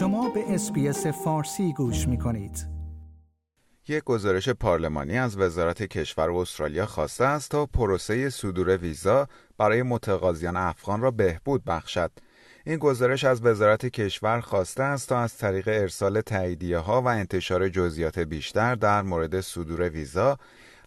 شما به اس‌بی‌اس فارسی گوش می کنید. یک گزارش پارلمانی از وزارت کشور استرالیا خواسته است تا پروسه صدور ویزا برای متقاضیان افغان را بهبود بخشد. این گزارش از وزارت کشور خواسته است تا از طریق ارسال تاییدیه ها و انتشار جزئیات بیشتر در مورد صدور ویزا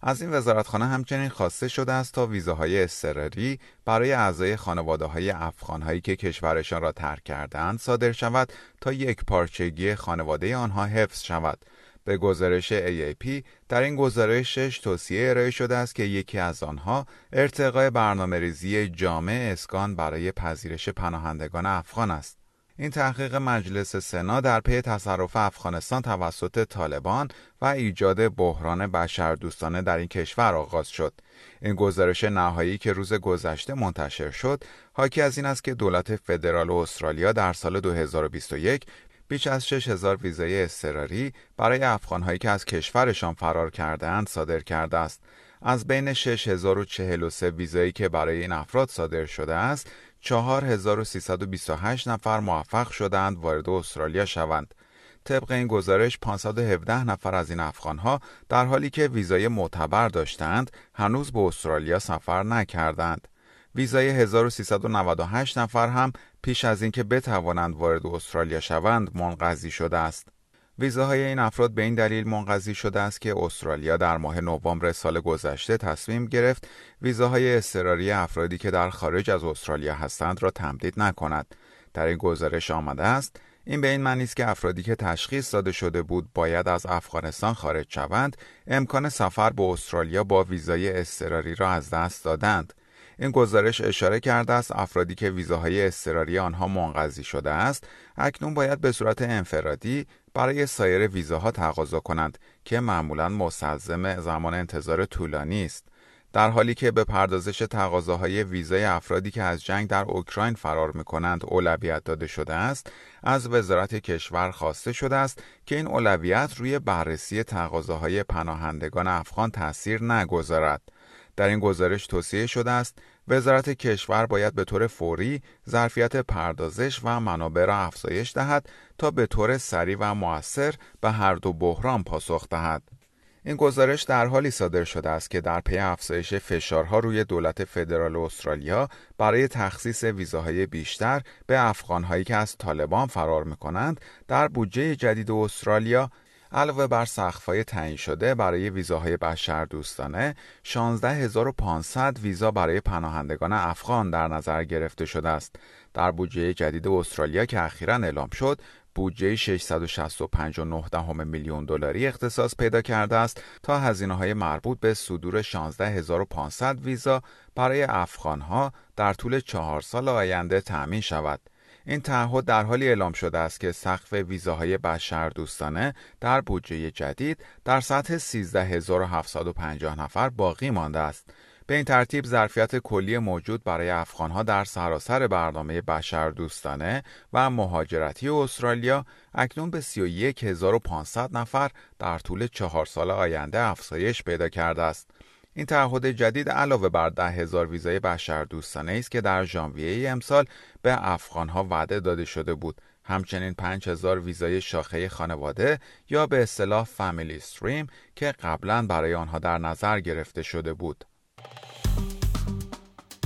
از این وزارتخانه همچنین خواسته شده است تا ویزاهای اضطراری برای اعضای خانواده های افغان هایی که کشورشان را ترک کرده‌اند صادر شود تا یک پارچگی خانواده آنها حفظ شود. به گزارش AAP در این گزارش توصیه ارائه شده است که یکی از آنها ارتقای برنامه ریزی جامع اسکان برای پذیرش پناهندگان افغان است. این تحقیق مجلس سنا در پی تصرف افغانستان توسط طالبان و ایجاد بحران بشردوستانه در این کشور آغاز شد. این گزارش نهایی که روز گذشته منتشر شد، حاکی از این است که دولت فدرال استرالیا در سال 2021 بیش از 6000 ویزای اضطراری برای افغانهایی که از کشورشان فرار کردهاند صادر کرده است. از بین 6043 ویزایی که برای این افراد صادر شده است، 4328 نفر موفق شدند وارد استرالیا شوند. طبق این گزارش 517 نفر از این افغانها در حالی که ویزای معتبر داشتند هنوز به استرالیا سفر نکردند. ویزای 1398 نفر هم پیش از اینکه بتوانند وارد استرالیا شوند منقضی شده است. ویزاهای این افراد به این دلیل منقضی شده است که استرالیا در ماه نوامبر سال گذشته تصمیم گرفت ویزاهای اضطراری افرادی که در خارج از استرالیا هستند را تمدید نکند. در این گزارش آمده است این به این معنی است که افرادی که تشخیص داده شده بود باید از افغانستان خارج شوند امکان سفر به استرالیا با ویزای اضطراری را از دست دادند این گزارش اشاره کرده است افرادی که ویزاهای اضطراری آنها منقضی شده است اکنون باید به صورت انفرادی برای سایر ویزاها تقاضا کنند که معمولا مستلزم زمان انتظار طولانی است. در حالی که به پردازش تقاضاهای ویزای افرادی که از جنگ در اوکراین فرار می‌کنند اولویت داده شده است از وزارت کشور خواسته شده است که این اولویت روی بررسی تقاضاهای پناهندگان افغان تاثیر نگذارد. در این گزارش توصیه شده است وزارت کشور باید به طور فوری ظرفیت پردازش و منابع را افزایش دهد تا به طور سریع و موثر به هر دو بحران پاسخ دهد. این گزارش در حالی صادر شده است که در پی افزایش فشارها روی دولت فدرال استرالیا برای تخصیص ویزاهای بیشتر به افغانهایی که از طالبان فرار می‌کنند در بودجه جدید استرالیا علاوه بر سقف‌های تعیین شده برای ویزاهای بشردوستانه 16500 ویزا برای پناهندگان افغان در نظر گرفته شده است در بودجه جدید استرالیا که اخیرا اعلام شد بودجه 665.9 میلیون دلاری اختصاص پیدا کرده است تا هزینه های مربوط به صدور 16500 ویزا برای افغانها در طول چهار سال آینده تأمین شود. این تعهد در حالی اعلام شده است که سقف ویزاهای بشردوستانه در بودجه جدید در سطح 13750 نفر باقی مانده است. به این ترتیب ظرفیت کلی موجود برای افغانها در سراسر برنامه بشردوستانه و مهاجرتی استرالیا اکنون به 31500 نفر در طول چهار سال آینده افزایش پیدا کرده است. این تعهد جدید علاوه بر ده هزار ویزای بشردوستانه است که در ژانویه امسال به افغانها وعده داده شده بود همچنین 5000 ویزای شاخه خانواده یا به اصطلاح family stream که قبلا برای آنها در نظر گرفته شده بود.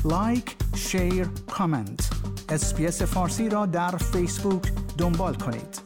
like، share، comment. SBS فارسی را در فیسبوک دنبال کنید.